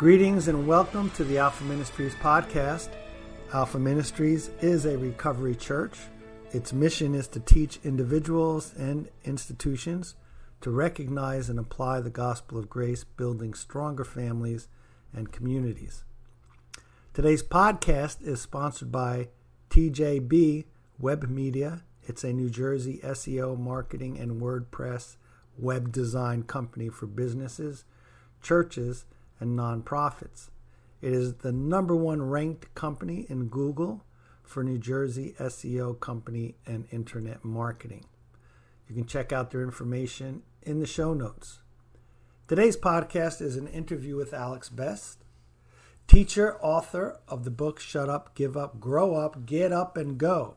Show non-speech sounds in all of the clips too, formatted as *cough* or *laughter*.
Greetings and welcome to the Alpha Ministries podcast. Alpha Ministries is a recovery church. Its mission is to teach individuals and institutions to recognize and apply the gospel of grace, building stronger families and communities. Today's podcast is sponsored by TJB Web Media. It's a New Jersey SEO marketing and WordPress web design company for businesses, churches, and nonprofits. It is the number one ranked company in Google for New Jersey SEO company and internet marketing. You can check out their information in the show notes. Today's podcast is an interview with Alex Bess, teacher, author of the book Shut Up, Give Up, Grow Up, Get Up, and Go.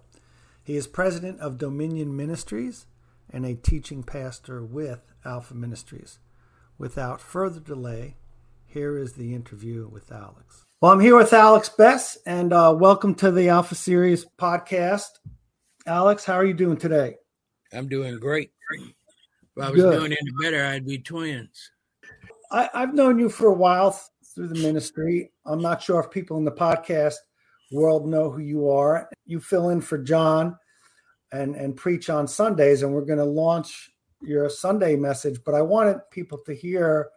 He is president of Dominion Ministries and a teaching pastor with Alpha Ministries. Without further delay, here is the interview with Alex. Well, I'm here with Alex Bess, and uh, welcome to the Alpha Series podcast. Alex, how are you doing today? I'm doing great. If I was Good. doing any better, I'd be twins. I, I've known you for a while through the ministry. I'm not sure if people in the podcast world know who you are. You fill in for John and and preach on Sundays, and we're going to launch your Sunday message. But I wanted people to hear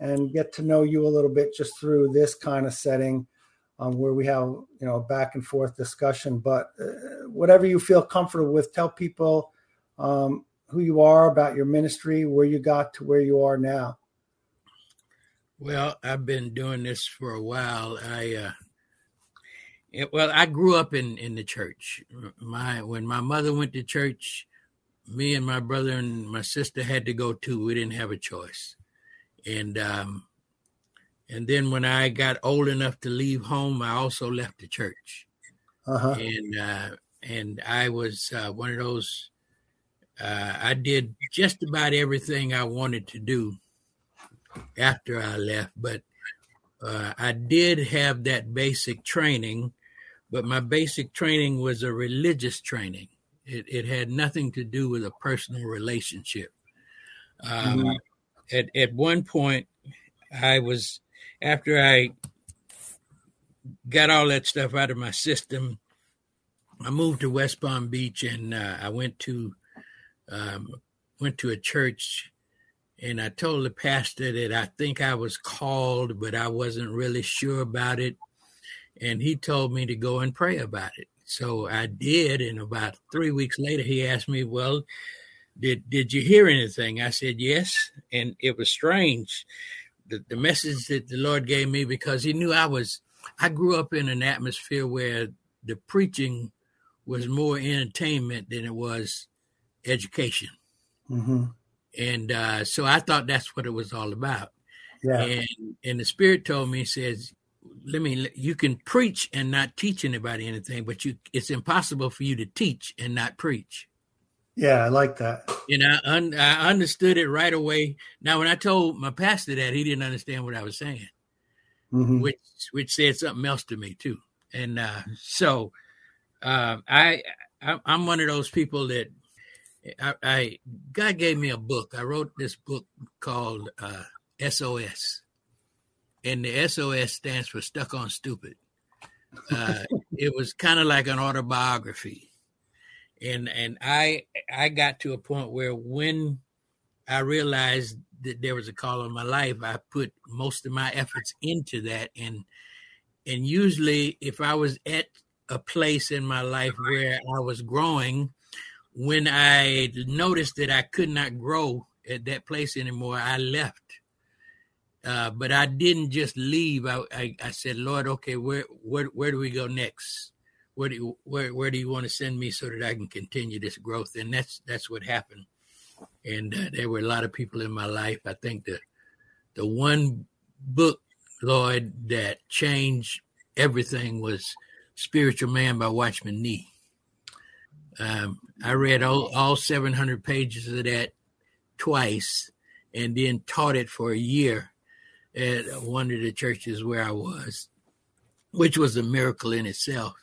and get to know you a little bit just through this kind of setting, um, where we have you know back and forth discussion. But uh, whatever you feel comfortable with, tell people um, who you are, about your ministry, where you got to where you are now. Well, I've been doing this for a while. I uh, it, well, I grew up in in the church. My when my mother went to church, me and my brother and my sister had to go too. We didn't have a choice, and um, and then when I got old enough to leave home, I also left the church, uh-huh. and uh, and I was uh, one of those. Uh, I did just about everything I wanted to do after I left, but uh, I did have that basic training but my basic training was a religious training. It, it had nothing to do with a personal relationship. Um, mm-hmm. At at one point, I was after I got all that stuff out of my system. I moved to West Palm Beach, and uh, I went to um, went to a church, and I told the pastor that I think I was called, but I wasn't really sure about it and he told me to go and pray about it. So I did, and about three weeks later, he asked me, "Well, did did you hear anything?" I said, "Yes," and it was strange, the the message that the Lord gave me because He knew I was. I grew up in an atmosphere where the preaching was more entertainment than it was education, mm-hmm. and uh, so I thought that's what it was all about. Yeah. And and the Spirit told me, He says, let me you can preach and not teach anybody anything but you it's impossible for you to teach and not preach yeah i like that. And i, un, I understood it right away. Now when i told my pastor that he didn't understand what i was saying mm-hmm. which which said something else to me too. And uh, so uh, I, I i'm one of those people that I, I god gave me a book. I wrote this book called uh, sos and the SOS stands for Stuck on Stupid. Uh, it was kind of like an autobiography, and and I I got to a point where when I realized that there was a call on my life, I put most of my efforts into that, and and usually if I was at a place in my life where I was growing, when I noticed that I could not grow at that place anymore, I left uh, but I didn't just leave. I, I, I, said, Lord, okay, where, where, where do we go next? Where do you, where, where do you want to send me so that I can continue this growth? And that's, that's what happened. And uh, there were a lot of people in my life. I think the, the one book, Lord, that changed everything was Spiritual Man by Watchman Nee. Um, I read all, all 700 pages of that twice and then taught it for a year at one of the churches where I was, which was a miracle in itself.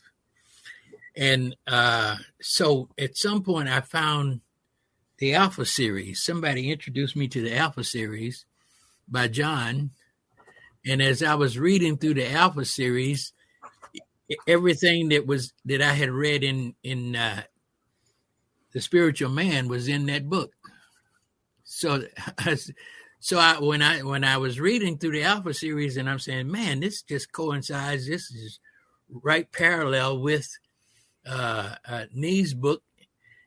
And uh, so at some point, I found the Alpha series. Somebody introduced me to the Alpha series by John. And as I was reading through the Alpha series, everything that was that I had read in in uh, the spiritual man was in that book. So, *laughs* so I when I when I was reading through the Alpha series, and I'm saying, man, this just coincides. This is right parallel with uh, uh, Nee's book,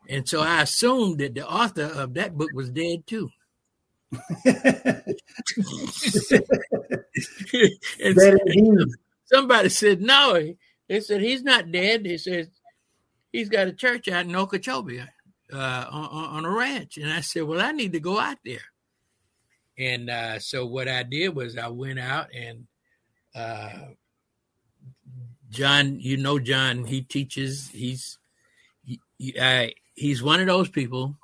and so I assumed that the author of that book was dead too. *laughs* somebody said no. They said he's not dead. They said he's got a church out in Okeechobee uh, on, on, a ranch. And I said, well, I need to go out there. And uh, so what I did was I went out and uh, John, you know John, he teaches. He's he, I, he's one of those people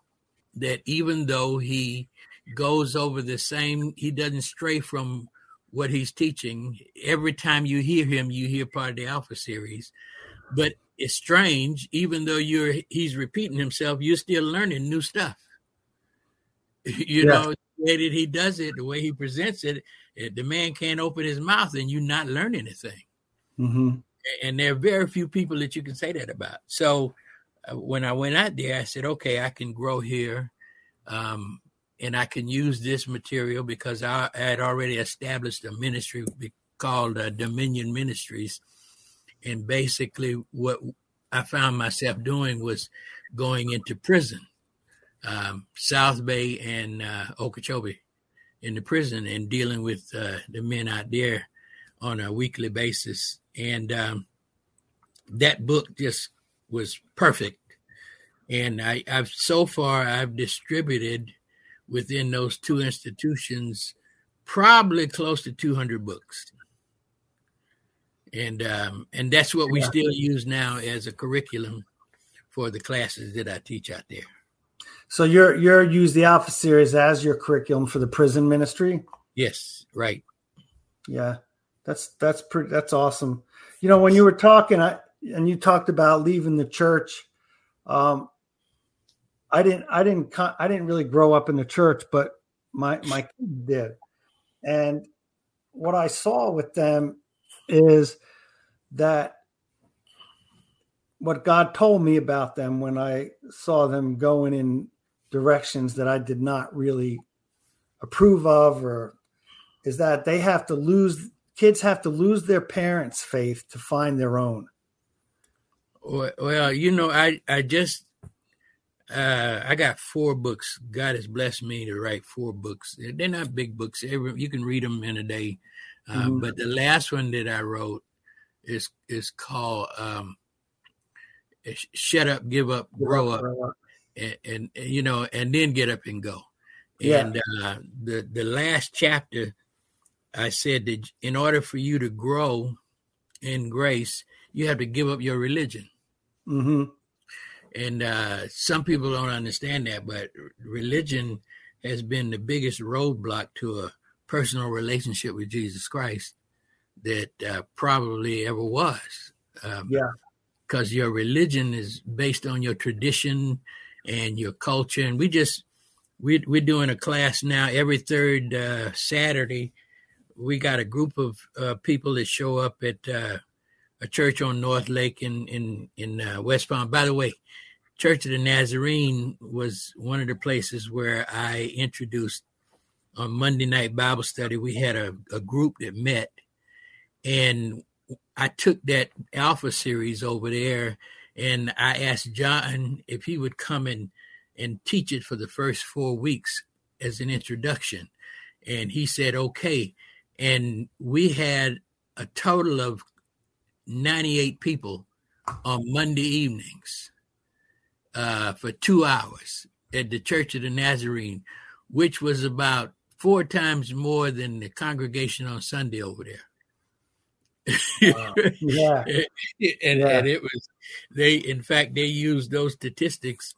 that even though he goes over the same, he doesn't stray from what he's teaching. Every time you hear him, you hear part of the Alpha series. But it's strange, even though you're he's repeating himself, you're still learning new stuff. *laughs* You yeah. know, the way that he does it, the way he presents it, the man can't open his mouth and you're not learn anything. Mm-hmm. And there are very few people that you can say that about. So uh, when I went out there, I said, okay, I can grow here. Um, and I can use this material because I, I had already established a ministry called uh, Dominion Ministries. And basically, what I found myself doing was going into prison, um, South Bay and uh, Okeechobee, in the prison and dealing with uh, the men out there on a weekly basis. And um, that book just was perfect. And I, I've so far I've distributed within those two institutions probably close to 200 books and um, and that's what we still use now as a curriculum for the classes that I teach out there. So you're you're use the Alpha series as your curriculum for the prison ministry. Yes, right. Yeah, that's that's pretty that's awesome. You know, when you were talking, I, and you talked about leaving the church. Um, I didn't I didn't I didn't really grow up in the church, but my my did. And what I saw with them is that what God told me about them when I saw them going in directions that I did not really approve of or is that they have to lose kids have to lose their parents' faith to find their own. Well, you know, I I just uh, I got four books. God has blessed me to write four books. They're not big books. Every, you can read them in a day. Uh, mm-hmm. But the last one that I wrote is is called um, "Shut Up, Give Up, Grow Up,", and, and, and, you know, and then get up and go. Yeah. And uh, the the last chapter, I said that in order for you to grow in grace, you have to give up your religion. Mm-hmm. And uh, some people don't understand that, but religion has been the biggest roadblock to a personal relationship with Jesus Christ that uh, probably ever was. Um, yeah. Because your religion is based on your tradition and your culture. And we just, we, we're doing a class now every third uh, Saturday. We got a group of uh, people that show up at uh, a church on North Lake in, in, in uh, West Palm. By the way, Church of the Nazarene was one of the places where I introduced on Monday night Bible study. We had a, a group that met and I took that alpha series over there and I asked John if he would come and, and teach it for the first four weeks as an introduction. And he said, okay. And we had a total of 98 people on Monday evenings uh, for two hours at the Church of the Nazarene, which was about four times more than the congregation on Sunday over there. Wow. yeah. *laughs* and, yeah. and it was they in fact they used those statistics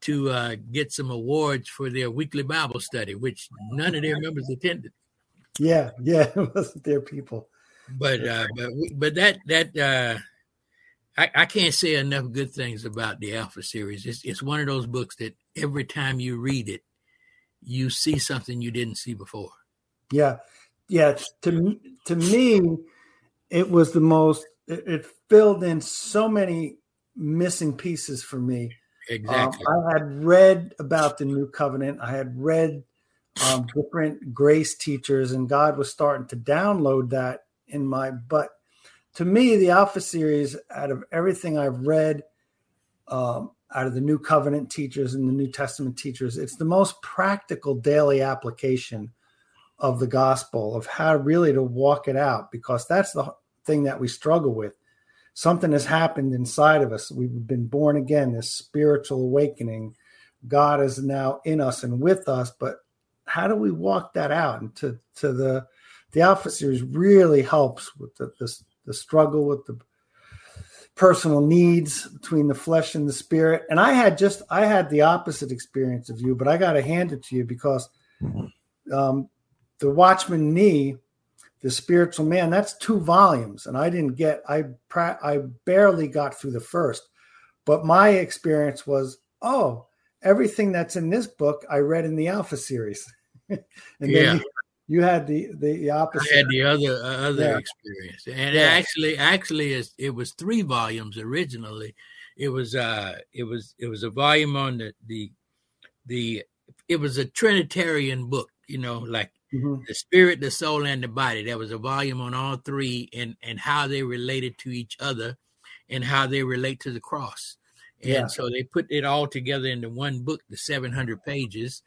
to uh, get some awards for their weekly Bible study, which none of their members attended. Yeah, yeah, *laughs* it wasn't their people. But uh, but but that that uh, I, I can't say enough good things about the Alpha series. It's it's one of those books that every time you read it, you see something you didn't see before. Yeah, yeah, to to me, it was the most. It, it filled in so many missing pieces for me. Exactly. Um, I had read about the new covenant. I had read um, different grace teachers, and God was starting to download that in my. butt. to me, the Alpha series, out of everything I've read, um, out of the New Covenant teachers and the New Testament teachers, it's the most practical daily application of the gospel of how really to walk it out because that's the thing that we struggle with. Something has happened inside of us. We've been born again, this spiritual awakening. God is now in us and with us, but how do we walk that out? And to, to the the series really helps with the, the, the struggle with the personal needs between the flesh and the spirit. And I had just I had the opposite experience of you, but I got to hand it to you because um, the Watchman Nee, the spiritual man, that's two volumes, and I didn't get I I barely got through the first, but my experience was oh everything that's in this book I read in the Alpha series, *laughs* and yeah. then you had the the opposite. I had the other uh, other Yeah. experience, and Yeah. actually, actually, it was three volumes originally. It was uh, it was it was a volume on the the the. It was a Trinitarian book, you know, like Mhm. the spirit, the soul, and the body. There was a volume on all three, and and how they related to each other, and how they relate to the cross. And so they put it all together into one book, the seven hundred pages,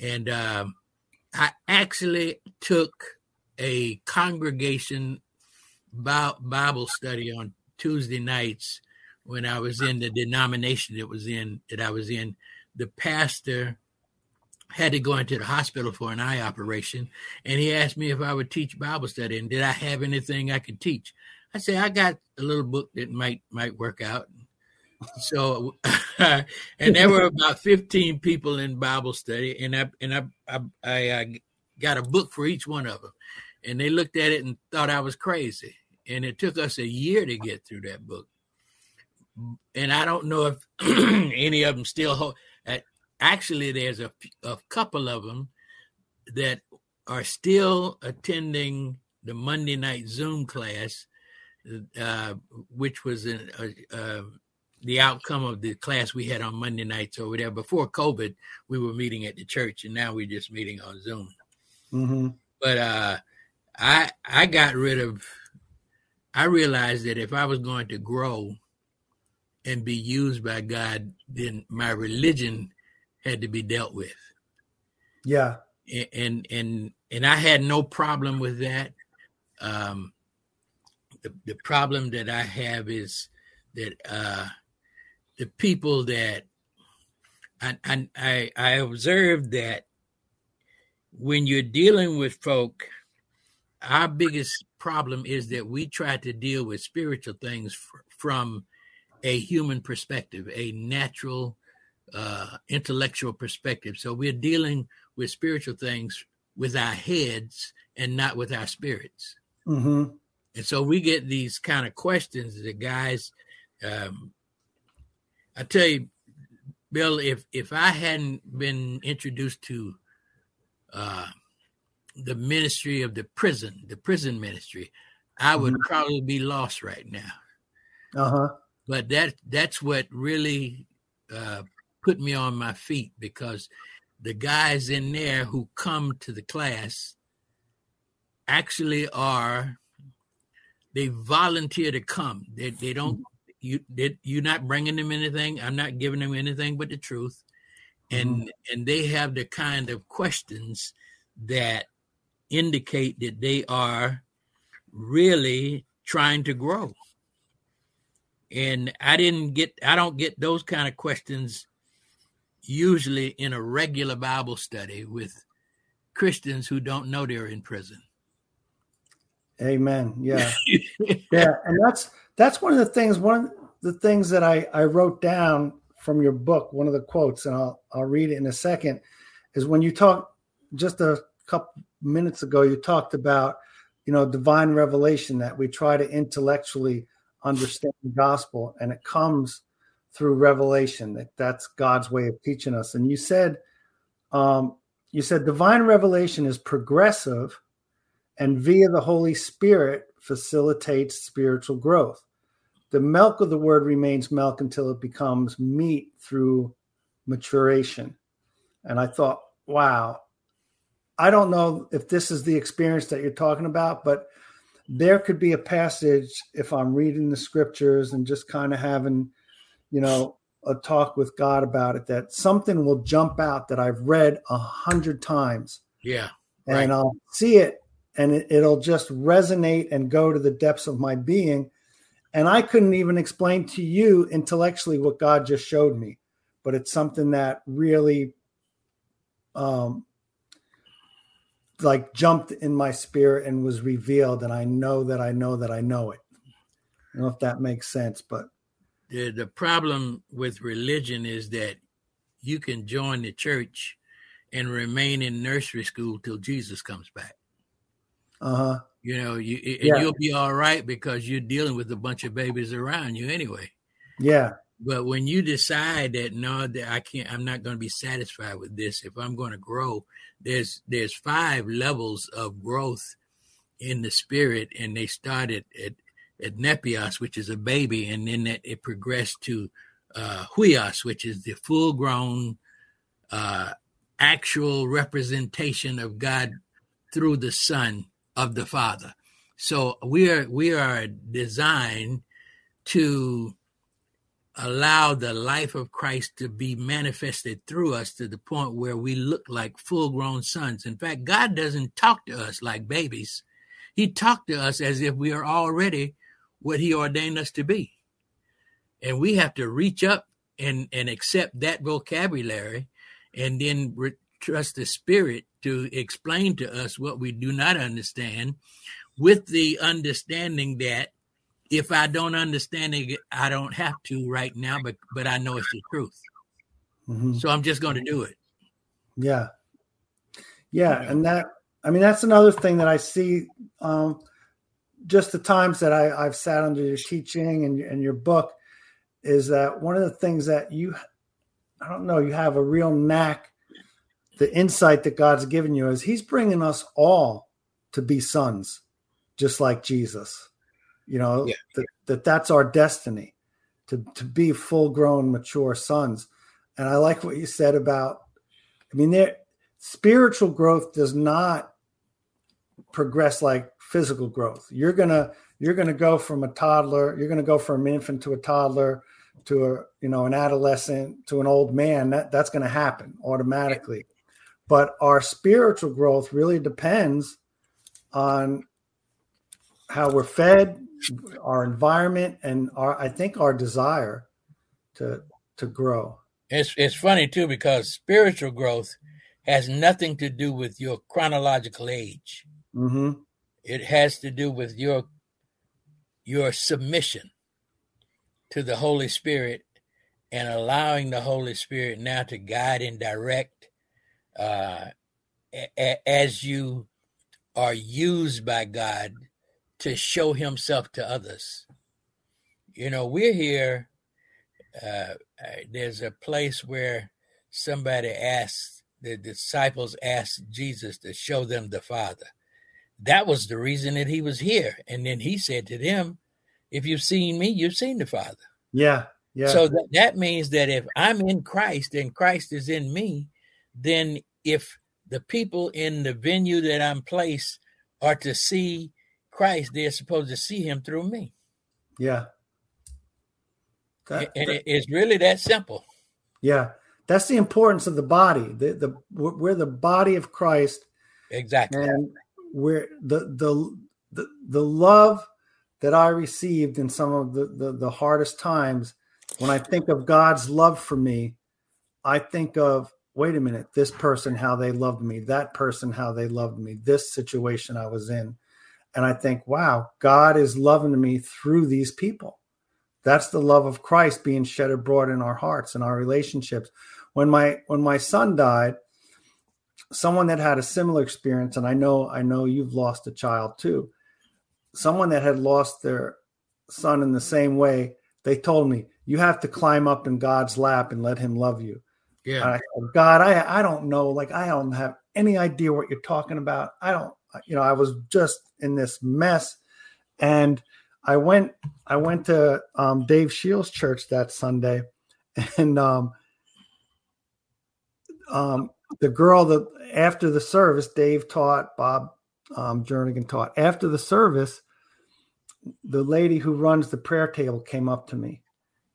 and um, I actually took a congregation Bible study on Tuesday nights when I was in the denomination that was in that I was in. The pastor had to go into the hospital for an eye operation, and he asked me if I would teach Bible study and did I have anything I could teach. I said I got a little book that might might work out. So, *laughs* and there were about fifteen people in Bible study, and I and I I, I, I got a book for each one of them, and they looked at it and thought I was crazy. And it took us a year to get through that book. And I don't know if *clears throat* any of them still hold. uh, Actually, there's a, a couple of them that are still attending the Monday night Zoom class, uh, which was an, uh, uh, the outcome of the class we had on Monday nights over there. Before COVID, we were meeting at the church, and now we're just meeting on Zoom Mhm. but uh i i got rid of i realized that if i was going to grow and be used by god then my religion had to be dealt with Yeah. A- and and and i had no problem with that um the, the problem that i have is that uh the people that I, I i i observed that when you're dealing with folk, our biggest problem is that we try to deal with spiritual things f- from a human perspective, a natural, uh, intellectual perspective. So we're dealing with spiritual things with our heads and not with our spirits. hmm And so we get these kind of questions that guys, um, I tell you, Bill, if if I hadn't been introduced to uh, the ministry of the prison, the prison ministry, I would Mhm. probably be lost right now. Uh huh. But that that's what really uh, put me on my feet because the guys in there who come to the class actually are they volunteer to come. They they don't you they, you're not bringing them anything. I'm not giving them anything but the truth, and mm-hmm. and they have the kind of questions that indicate that they are really trying to grow. And I didn't get I don't get those kind of questions usually in a regular Bible study with Christians who don't know they're in prison. Amen. Yeah. *laughs* yeah. And that's that's one of the things. One of the things that I I wrote down from your book. One of the quotes, and I'll I'll read it in a second. Is when you talk just a couple minutes ago, you talked about you know divine revelation that we try to intellectually understand the gospel, and it comes through revelation. That that's God's way of teaching us. And you said, um, you said divine revelation is progressive and via the Holy Spirit facilitates spiritual growth. The milk of the word remains milk until it becomes meat through maturation. And I thought, wow, I don't know if this is the experience that you're talking about, but there could be a passage if I'm reading the scriptures and just kind of having, you know, a talk with God about it that something will jump out that I've read a hundred times. Yeah. And right. I'll see it and it, it'll just resonate and go to the depths of my being. And I couldn't even explain to you intellectually what God just showed me, but it's something that really um, like jumped in my spirit and was revealed and i know that i know that i know it i don't know if that makes sense but the, the problem with religion is that you can join the church and remain in nursery school till jesus comes back uh-huh you know you yeah. you'll be all right because you're dealing with a bunch of babies around you anyway yeah but when you decide that no, that I can't, I'm not going to be satisfied with this. If I'm going to grow, there's there's five levels of growth in the spirit, and they started at at nepios, which is a baby, and then it, it progressed to uh, huios, which is the full grown, uh, actual representation of God through the Son of the Father. So we are we are designed to allow the life of Christ to be manifested through us to the point where we look like full grown sons. In fact, God doesn't talk to us like babies, He talked to us as if we are already what He ordained us to be. And we have to reach up and, and accept that vocabulary and then re- trust the Spirit to explain to us what we do not understand with the understanding that if I don't understand it, I don't have to right now, but but I know it's the truth. Mm-hmm. So I'm just going to do it. Yeah, yeah, and that I mean that's another thing that I see. Um, just the times that I, I've sat under your teaching and, and your book is that one of the things that you, I don't know, you have a real knack, the insight that God's given you is He's bringing us all to be sons, just like Jesus you know yeah. that, that that's our destiny to to be full grown mature sons. And i like what you said about i mean there spiritual growth does not progress like physical growth. You're gonna you're gonna go from a toddler you're gonna go from an infant to a toddler to a you know an adolescent to an old man that that's gonna happen automatically but our spiritual growth really depends on how we're fed our environment and our I think our desire to to grow. It's it's funny too because spiritual growth has nothing to do with your chronological age. Mm-hmm. It has to do with your your submission to the Holy Spirit and allowing the Holy Spirit now to guide and direct uh, a- as you are used by God to show himself to others. You know, we're here. Uh, uh, there's a place where somebody asked, the disciples asked Jesus to show them the Father. That was the reason that he was here. And then he said to them, If you've seen me, you've seen the Father. Yeah. Yeah. So that, that means that if I'm in Christ and Christ is in me, then if the people in the venue that I'm placed are to see Christ, they're supposed to see him through me. Yeah. That, and that, it's really that simple. Yeah. That's the importance of the body. The the we're the body of Christ. Exactly. And we're the the the, the love that I received in some of the, the, the hardest times, when I think of God's love for me, I think of wait a minute, this person, how they loved me, that person, how they loved me, this situation I was in and I think, wow, God is loving me through these people. That's the love of Christ being shed abroad in our hearts and our relationships. When my when my son died, someone that had a similar experience, and I know I know you've lost a child too. Someone that had lost their son in the same way, they told me, you have to climb up in God's lap and let him love you. Yeah. I, God, I I don't know. Like I don't have any idea what you're talking about. I don't you know, I was just in this mess, and I went I went to um, Dave Shields' church that Sunday, *laughs* and um, um, the girl that after the service, Dave taught, Bob um, Jernigan taught. After the service, the lady who runs the prayer table came up to me,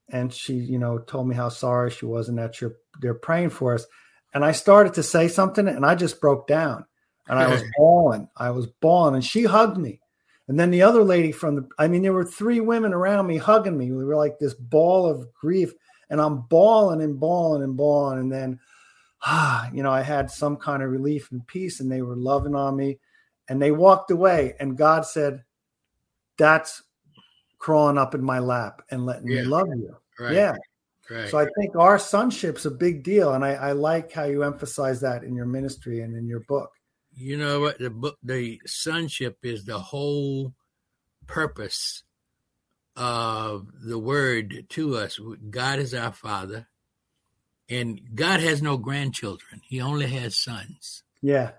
and she, you know, told me how sorry she was and that you're they're praying for us. And I started to say something, and I just broke down, and I was *laughs* bawling. I was bawling, and she hugged me. And then the other lady from the, I mean, there were three women around me hugging me. We were like this ball of grief, and I'm bawling and bawling and bawling. And then ah, *sighs* you know, I had some kind of relief and peace, and they were loving on me. And they walked away, and God said, That's crawling up in my lap and letting yeah. me love you. Right. Yeah. Right. So I think our sonship's a big deal. And I, I like how you emphasize that in your ministry and in your book. You know what? The book, the sonship is the whole purpose of the word to us. God is our father and God has no grandchildren. He only has sons. Yeah.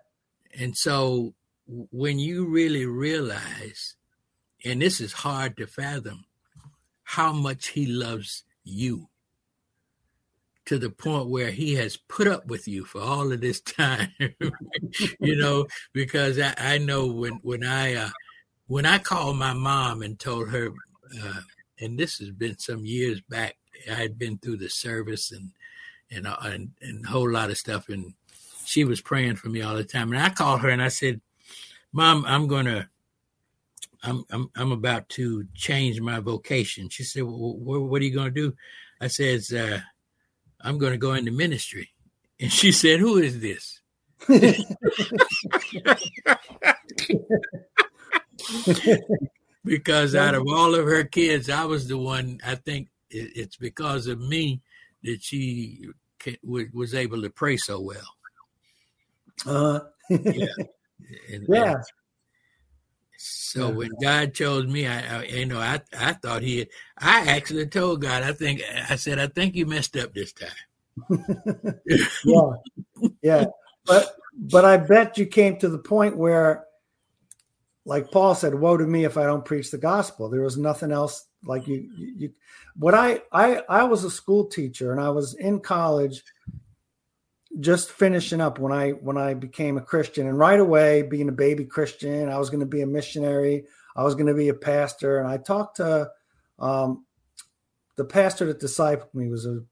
And so when you really realize, and this is hard to fathom, how much he loves you to the point where he has put up with you for all of this *laughs* time, you know, because I, I, know when, when I, uh, when I called my mom and told her, uh, and this has been some years back, I had been through the service and and, uh, and, and a whole lot of stuff. And she was praying for me all the time. And I called her and I said, Mom, I'm to, I'm, I'm, I'm about to change my vocation. She said, well, what are you going to do? I says, uh, I'm going to go into ministry. *laughs* And she said, who is this? *laughs* because out of all of her kids, I was the one, I think it's because of me that she was able to pray so well. Uh, *laughs* yeah. And, yeah. And so when God chose me, I, I, you know I I thought he had, I actually told God I think I said I think you messed up this time. *laughs* yeah, yeah, but but I bet you came to the point where, like Paul said, "Woe to me if I don't preach the gospel." There was nothing else like you you what I I I was a school teacher and I was in college just finishing up when I when I became a Christian and right away being a baby Christian I was going to be a missionary I was going to be a pastor and I talked to um, the pastor that discipled me was a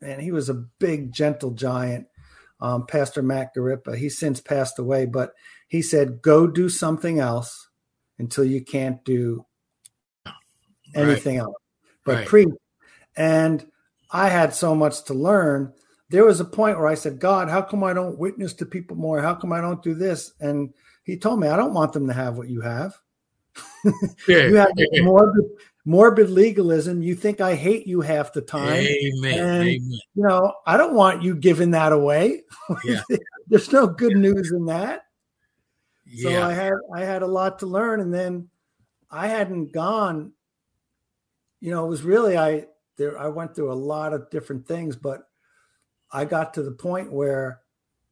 and he was a big gentle giant um, Pastor Matt Garippa he's since passed away but he said go do something else until you can't do anything right. else but right. preach. And I had so much to learn. There was a point where I said, God, how come I don't witness to people more? How come I don't do this? And he told me, I don't want them to have what you have. *laughs* you have morbid, morbid legalism. You think I hate you half the time. Amen. And, Amen. You know, I don't want you giving that away. Yeah. *laughs* There's no good news in that. So. I had I had a lot to learn, and then I hadn't gone you know, it was really I there I went through a lot of different things, but I got to the point where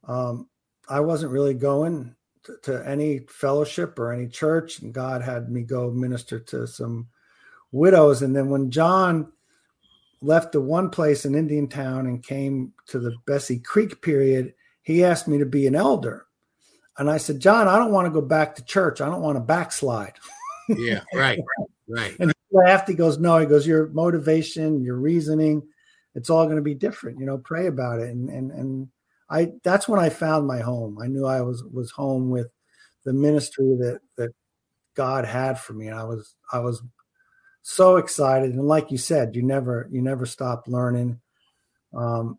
um, I wasn't really going to, to, any fellowship or any church, and God had me go minister to some widows. And then when John left the one place in Indiantown and came to the Bessey Creek period, he asked me to be an elder. And I said, John, I don't want to go back to church. I don't want to backslide. Yeah, right, right. *laughs* and he laughed. He goes, "No." He goes, "Your motivation, your reasoning, it's all going to be different. You know, pray about it." And and and I that's when I found my home. I knew I was was home with the ministry that that God had for me. And I was I was so excited. And like you said, you never you never stop learning. Um,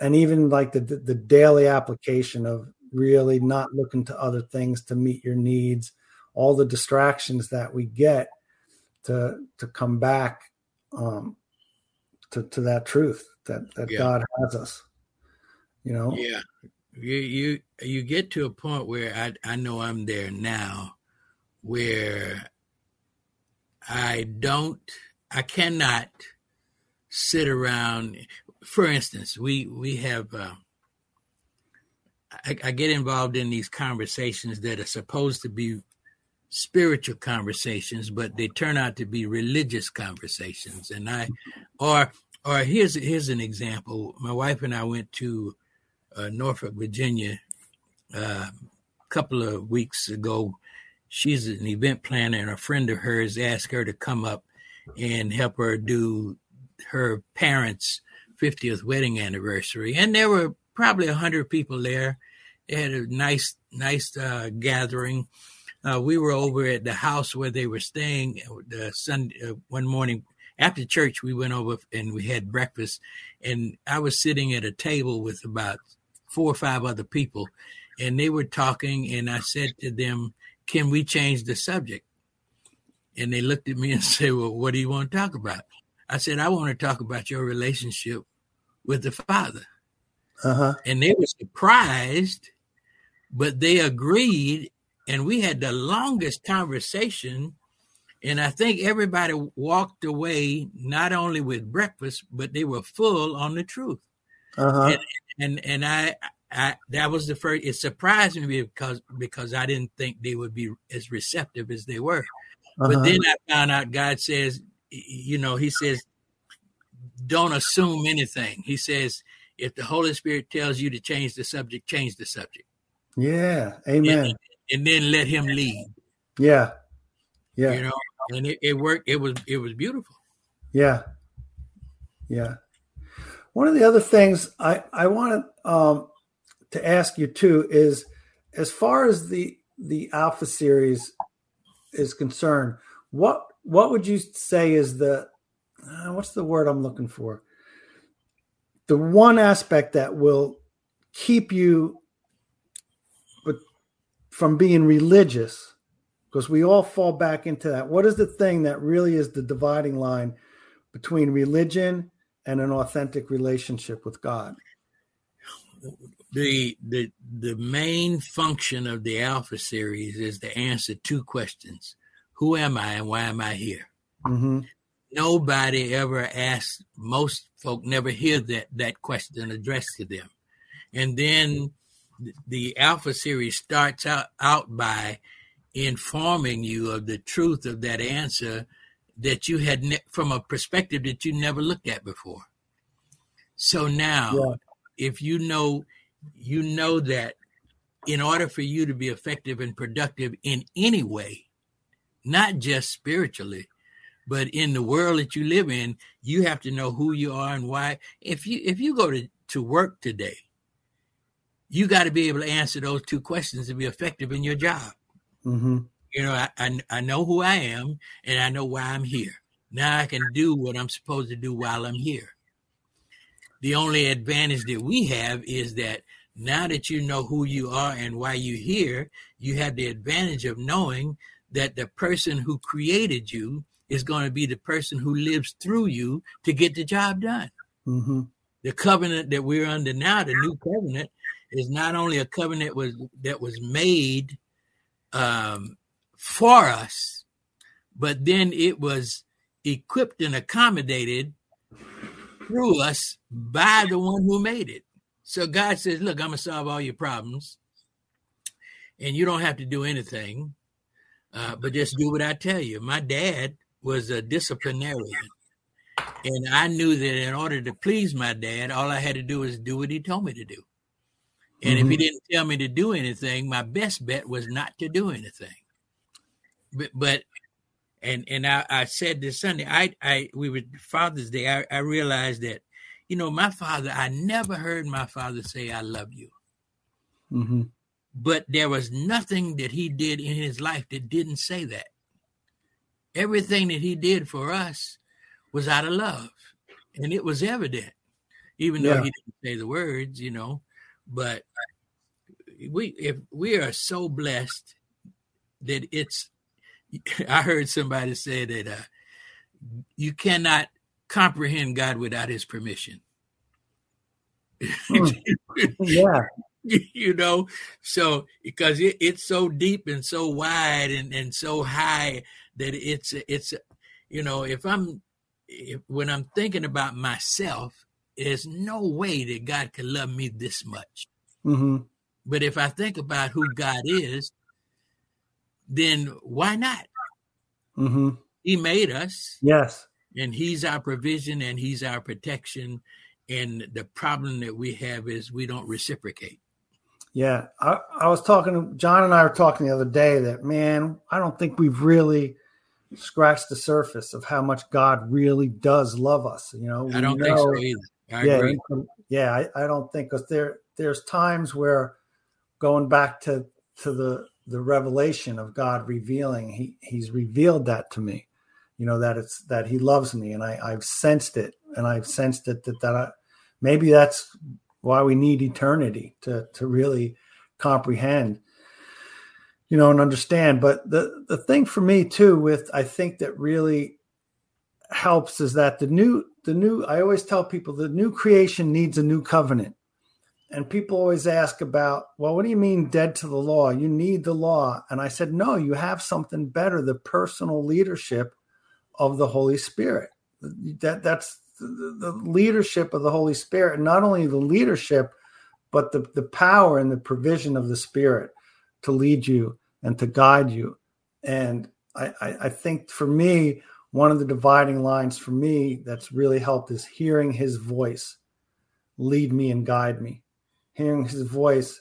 and even like the the daily application of really not looking to other things to meet your needs, all the distractions that we get to to come back um, to to that truth that that yeah. God has us. You know. Yeah. You you you get to a point where I I know I'm there now, where I don't I cannot sit around. For instance, we we have. Uh, I, I get involved in these conversations that are supposed to be spiritual conversations, but they turn out to be religious conversations. And I, or or here's here's an example. My wife and I went to uh, Norfolk, Virginia, uh, a couple of weeks ago. She's an event planner, and a friend of hers asked her to come up and help her do her parents' 50th wedding anniversary. And there were probably 100 people there. They had a nice, nice uh, gathering. Uh, we were over at the house where they were staying uh, Sunday, uh, one morning after church. We went over and we had breakfast. And I was sitting at a table with about four or five other people. And they were talking. And I said to them, Can we change the subject? And they looked at me *laughs* and said, Well, what do you want to talk about? I said, I want to talk about your relationship with the Father. Uh-huh. And they were surprised, but they agreed. And we had the longest conversation. And I think everybody walked away not only with breakfast, but they were full on the truth. Uh-huh. And, and and I I that was the first. It surprised me because because I didn't think they would be as receptive as they were. Uh-huh. But then I found out God says, you know, He says, don't assume anything. He says, if the Holy Spirit tells you to change the subject, change the subject. Yeah, Amen. And, and then let Him lead. Yeah, yeah. You know, and it, it worked. It was it was beautiful. Yeah, yeah. One of the other things I I wanted um, to ask you too is, as far as the the Alpha series is concerned, what what would you say is the uh, what's the word I'm looking for? The one aspect that will keep you from being religious because we all fall back into that. What is the thing that really is the dividing line between religion and an authentic relationship with God? The the the main function of the Alpha series is to answer two questions: Who am I, and why am I here? Mm-hmm nobody ever asks most folk never hear that that question addressed to them and then the alpha series starts out, out by informing you of the truth of that answer that you had ne- from a perspective that you never looked at before so now yeah. if you know you know that in order for you to be effective and productive in any way not just spiritually but in the world that you live in, you have to know who you are and why. If you if you go to, to work today, you got to be able to answer those two questions to be effective in your job. Mm-hmm. You know, I, I, I know who I am and I know why I'm here. Now I can do what I'm supposed to do while I'm here. The only advantage that we have is that now that you know who you are and why you're here, you have the advantage of knowing that the person who created you is going to be the person who lives through you to get the job done. Mm-hmm. The covenant that we're under now, the new covenant, is not only a covenant was that was made um, for us, but then it was equipped and accommodated through us by the one who made it. So God says, "Look, I'm gonna solve all your problems, and you don't have to do anything, uh, but just do what I tell you." My dad was a disciplinarian. And I knew that in order to please my dad, all I had to do was do what he told me to do. And mm-hmm. if he mm-hmm. didn't tell me to do anything, my best bet was not to do anything. But, but and and I, I said this Sunday, I I we were Father's Day. I, I realized that, you know, my father. I never heard my father say, "I love you." Mm-hmm. But there was nothing that he did in his life that didn't say that everything that he did for us was out of love. And it was evident, even though he didn't say the words, you know. But we if we are so blessed that it's *laughs* I heard somebody say that uh, you cannot comprehend God without his permission. Hmm. *laughs* yeah. you know, so because it, it's so deep and so wide and, and so high that it's it's you know if i'm if, when i'm thinking about myself there's no way that god could love me this much mm-hmm. But if I think about who God is, then why not? Mm-hmm. He made us. Yes. And he's our provision and he's our protection. And the problem that we have is we don't reciprocate. Yeah. I, I was talking to John and I were talking the other day that, man, I don't think we've really scratched the surface of how much God really does love us. You know, I don't know, think so either. I yeah, agree. yeah, I, I don't think because there there's times where going back to to the the revelation of God revealing, he he's revealed that to me. You know that it's that he loves me, and I I've sensed it, and I've sensed it that that I, maybe that's why we need eternity to to really comprehend you know and understand but the the thing for me too with i think that really helps is that the new the new i always tell people the new creation needs a new covenant. And people always ask about well what do you mean dead to the law? You need the law. And i said no you have something better the personal leadership of the holy spirit. That that's the, the leadership of the holy spirit and not only the leadership but the, the power and the provision of the spirit to lead you and to guide you. And I, I, I think for me one of the dividing lines for me that's really helped is hearing his voice lead me and guide me. Hearing his voice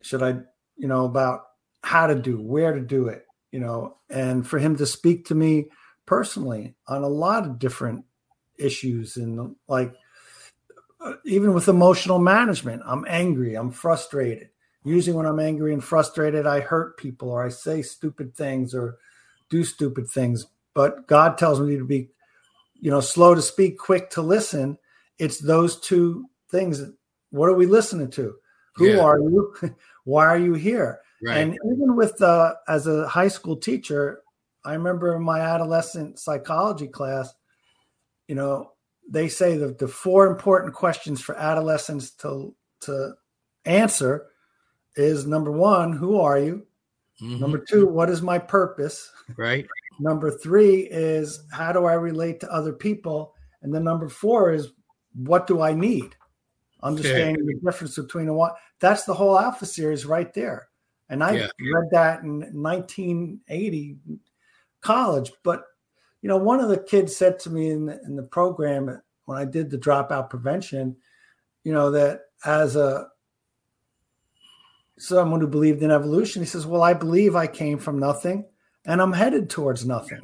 should i you know about how to do where to do it you know and for him to speak to me personally on a lot of different issues and like uh, even with emotional management i'm angry i'm frustrated. Usually when i'm angry and frustrated i hurt people or i say stupid things or do stupid things but god tells me to be you know slow to speak quick to listen. It's those two things what are we listening to? Who yeah. are you? *laughs* Why are you here? Right. and even with uh, as a high school teacher i remember in my adolescent psychology class you know they say that the four important questions for adolescents to to answer is number one who are you? Mm-hmm. number two what is my purpose? Right number three is how do i relate to other people? And then number four is what do i need? Understanding the difference between a one that's the whole alpha series right there. And i yeah. read that in 1980 college but you know one of the kids said to me in the, in the program when i did the dropout prevention you know that as a someone who believed in evolution he says well i believe i came from nothing and i'm headed towards nothing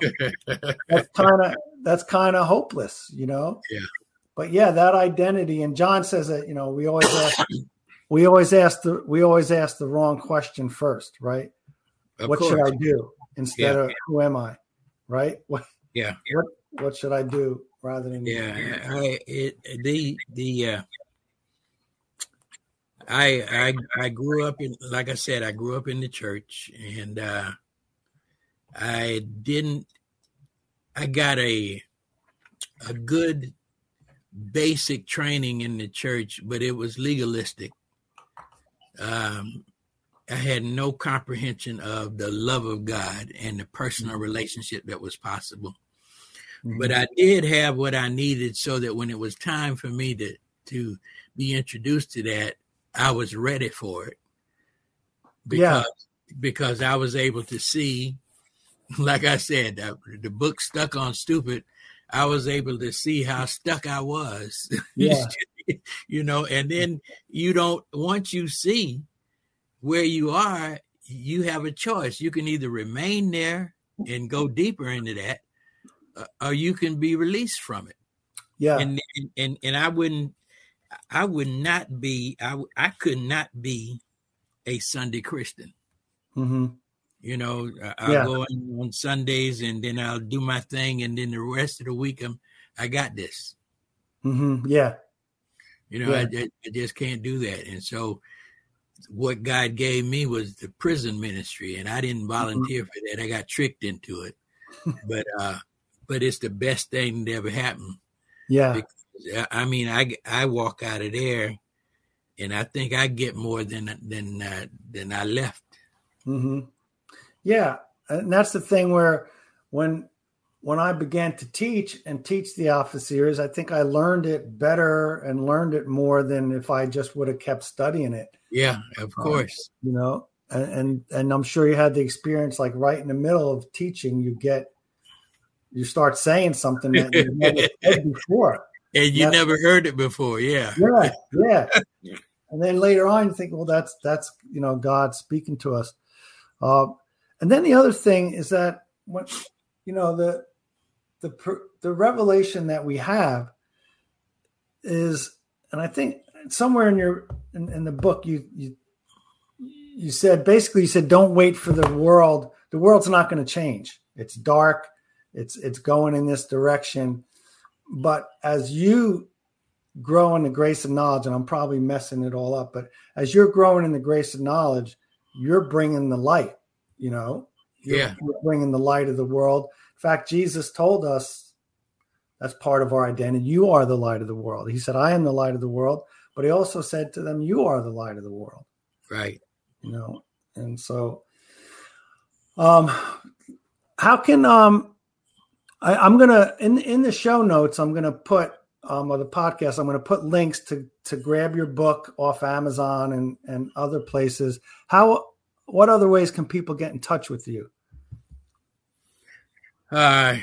*laughs* that's kind of that's kind of hopeless you know yeah but yeah, that identity. And John says that you know we always ask, we always ask the we always ask the wrong question first, right? Of what course. should I do instead yeah. of who am I, right? *laughs* What yeah what what should I do rather than yeah I it the the uh, I I I grew up in like I said I grew up in the church and uh, I didn't I got a a good basic training in the church, but it was legalistic. Um, I had no comprehension of the love of God and the personal relationship that was possible. Mm-hmm. But I did have what I needed so that when it was time for me to to be introduced to that, I was ready for it. Because yeah. because I was able to see, *laughs* like I said, the, the book stuck on stupid I was able to see how stuck I was. *laughs* Yeah. you know, and then you don't once you see where you are, you have a choice. You can either remain there and go deeper into that, uh, or you can be released from it. Yeah. And and and I wouldn't I would not be I I could not be a Sunday Christian. Mm-hmm. You know, I'll yeah. go on Sundays and then I'll do my thing, and then the rest of the week I'm I got this. Mm-hmm. Yeah. You know, yeah. I, I just can't do that, and so what God gave me was the prison ministry, and I didn't mm-hmm. volunteer mm-hmm. for that. I got tricked into it, *laughs* but uh, but it's the best thing that ever happened. Yeah. Because, I mean, I I walk out of there, and I think I get more than than uh, than I left. Mm-hmm. Yeah, and that's the thing where when when I began to teach and teach the series, I think I learned it better and learned it more than if I just would have kept studying it. Yeah, of um, course. Um, you know, and, and and I'm sure you had the experience like right in the middle of teaching, you get you start saying something that you *laughs* never said before. And you that's, never heard it before, yeah. Yeah, yeah. *laughs* and then later on you think, well, that's that's you know, God speaking to us. Uh, and then the other thing is that when you know the the the revelation that we have is, and I think somewhere in your in, in the book you you you said basically you said don't wait for the world. The world's not going to change. It's dark. It's it's going in this direction. But as you grow in the grace of knowledge, and I'm probably messing it all up, but as you're growing in the grace of knowledge, you're bringing the light. You know, you're, yeah, bringing the light of the world. In fact, Jesus told us that's part of our identity. You are the light of the world. He said, "I am the light of the world," but he also said to them, "You are the light of the world." Right you know and so um how can um I, i'm gonna in in the show notes i'm gonna put um of the podcast i'm gonna put links to to grab your book off amazon and and other places how what other ways can people get in touch with you uh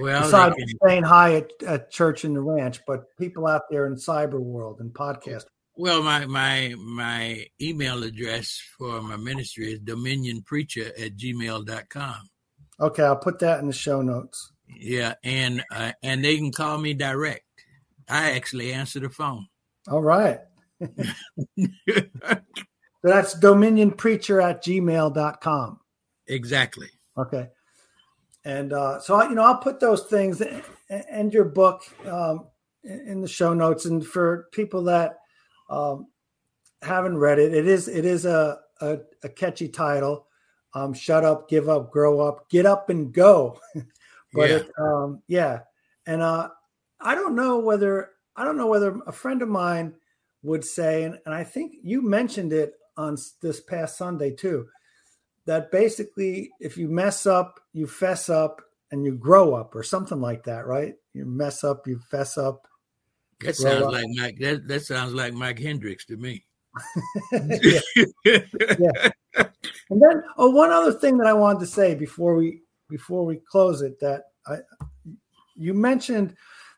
well besides can... saying hi at, at church in the ranch but people out there in cyber world and podcast well, my my my email address for my ministry is dominionpreacher at gmail.com. Okay, I'll put that in the show notes. Yeah, and uh, and they can call me direct. I actually answer the phone. All right. *laughs* *laughs* so that's dominionpreacher at gmail.com. Exactly. Okay. And uh, so, you know, I'll put those things and your book um, in the show notes. And for people that um, haven't read it. It is it is a a, a catchy title. Um, Shut up, give up, grow up, get up and go. *laughs* but yeah. It, um, yeah, and uh, I don't know whether I don't know whether a friend of mine would say, and, and I think you mentioned it on this past Sunday too, that basically if you mess up, you fess up, and you grow up, or something like that, right? You mess up, you fess up, that sounds like Mike. That that sounds like Mike Hendricks to me. *laughs* yeah. yeah. And then, oh, one other thing that I wanted to say before we before we close it, that I you mentioned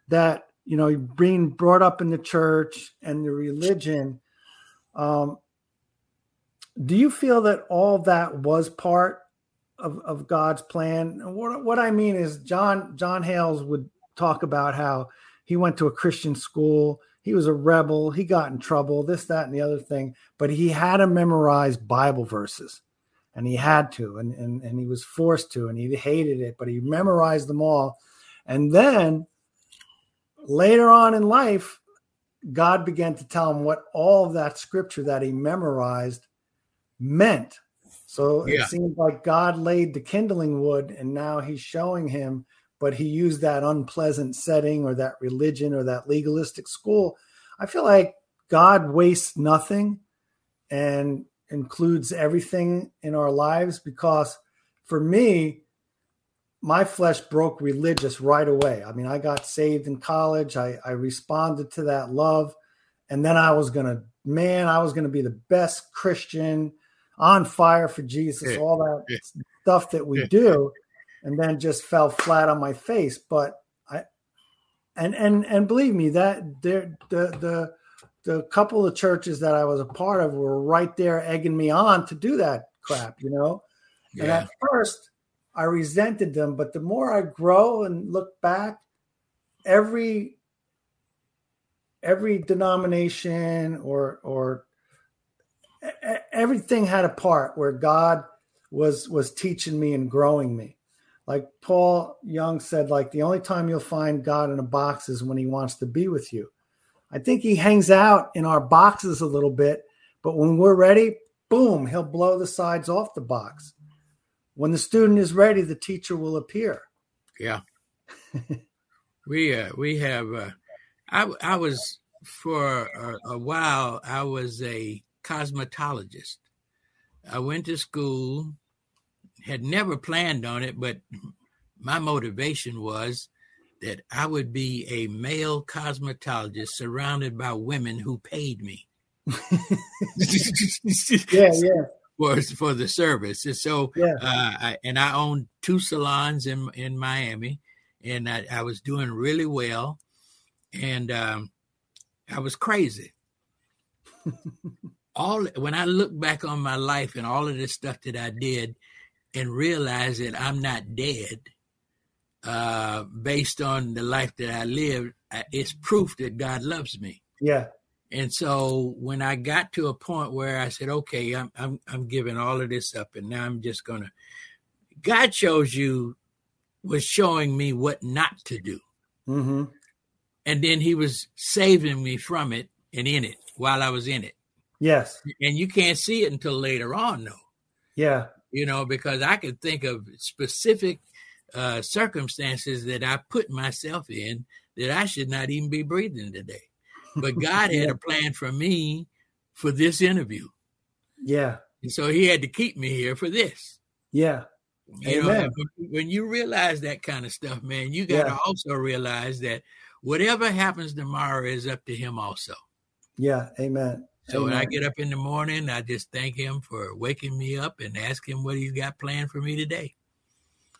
that you know being brought up in the church and the religion. Um, do you feel that all that was part of, of God's plan? what what I mean is John John Hales would talk about how he went to a Christian school. He was a rebel. He got in trouble, this, that, and the other thing. But he had to memorize Bible verses and he had to, and, and, and he was forced to, and he hated it, but he memorized them all. And then later on in life, God began to tell him what all of that scripture that he memorized meant. So yeah. it seems like God laid the kindling wood, and now he's showing him but he used that unpleasant setting or that religion or that legalistic school. I feel like God wastes nothing and includes everything in our lives because for me, my flesh broke religious right away. I mean, I got saved in college. I, I responded to that love. And then I was going to, man, I was going to be the best Christian on fire for Jesus, all that stuff that we do and then just fell flat on my face. But I, and and and believe me, that there the the the couple of churches that I was a part of were right there egging me on to do that crap, you know. Yeah. And at first, I resented them, but the more I grow and look back, every every denomination or or everything had a part where God was was teaching me and growing me like Paul Young said, like the only time you'll find God in a box is when he wants to be with you. I think he hangs out in our boxes a little bit, but when we're ready, boom, he'll blow the sides off the box. When the student is ready, the teacher will appear. Yeah. *laughs* we uh, we have uh, I I was for a, a while I was a cosmetologist. I went to school had never planned on it, but my motivation was that I would be a male cosmetologist surrounded by women who paid me. *laughs* yeah, yeah. For, for the service. And so, yeah. uh, I, and I owned two salons in, in Miami and I, I was doing really well. And, um, I was crazy. *laughs* all when I look back on my life and all of this stuff that I did and realize that I'm not dead, uh, based on the life that I lived, it's proof that God loves me. Yeah. And so when I got to a point where I said, okay, I'm I'm I'm giving all of this up and now I'm just gonna God shows you was showing me what not to do. Mm-hmm. And then he was saving me from it and in it while I was in it. Yes. And you can't see it until later on though. Yeah. You know, because I could think of specific uh, circumstances that I put myself in that I should not even be breathing today. But *laughs* God yeah. had a plan for me for this interview. Yeah. And so he had to keep me here for this. Yeah. You Amen. know, when you realize that kind of stuff, man, you got to yeah. also realize that whatever happens tomorrow is up to him also. Yeah. Amen. So Amen. when I get up in the morning, I just thank him for waking me up and ask him what he's got planned for me today.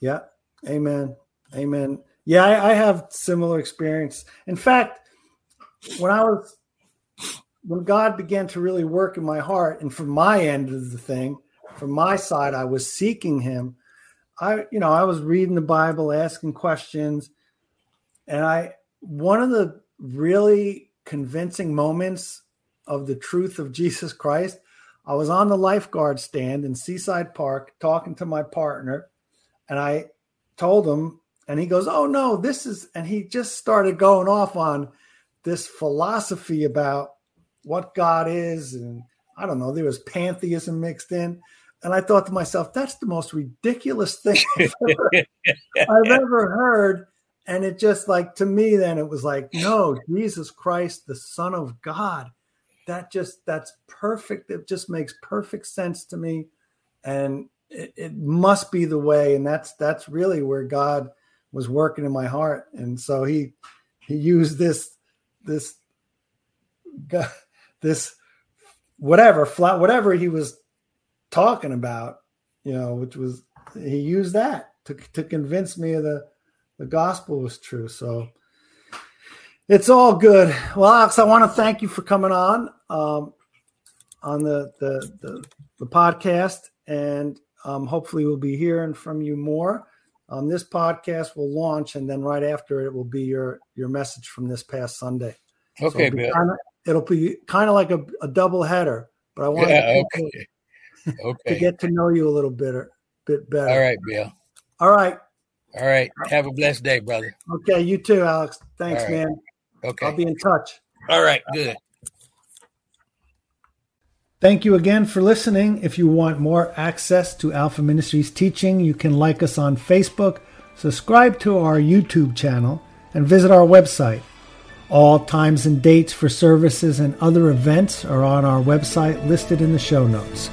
Yeah. Amen. Amen. Yeah, I, I, have similar experience. In fact, when I was when God began to really work in my heart, and from my end of the thing, from my side, I was seeking Him. I, you know, I was reading the Bible, asking questions, and I one of the really convincing moments of the truth of Jesus Christ. I was on the lifeguard stand in Seaside Park talking to my partner, and I told him, and he goes, "Oh no, this is," and he just started going off on this philosophy about what God is, and I don't know, there was pantheism mixed in, and I thought to myself, "That's the most ridiculous thing *laughs* I've ever, I've ever heard." And it just like to me, then it was like, no, Jesus Christ, the Son of God. That just that's perfect. It just makes perfect sense to me. And it, it, must be the way and that's that's really where god was working in my heart and so he he used this this *laughs* this whatever flat whatever he was talking about you know which was he used that to, to convince me of the the gospel was true so it's all good well alex i want to thank you for coming on um on the the the, the podcast and um, hopefully, we'll be hearing from you more. Um, this podcast will launch, and then right after it will be your your message from this past Sunday. Okay, so it'll, kinda, it'll be kind of like a, a double header, but I want yeah, okay. *laughs* okay. to get to know you a little bit, bit better. All right, Bill. All right. All right. Have a blessed day, brother. Okay, you too, Alex. Thanks, right. man. Okay. I'll be in touch. All right, good. Thank you again for listening. If you want more access to Alpha Ministries teaching, you can like us on Facebook, subscribe to our YouTube channel, and visit our website. All times and dates for services and other events are on our website listed in the show notes.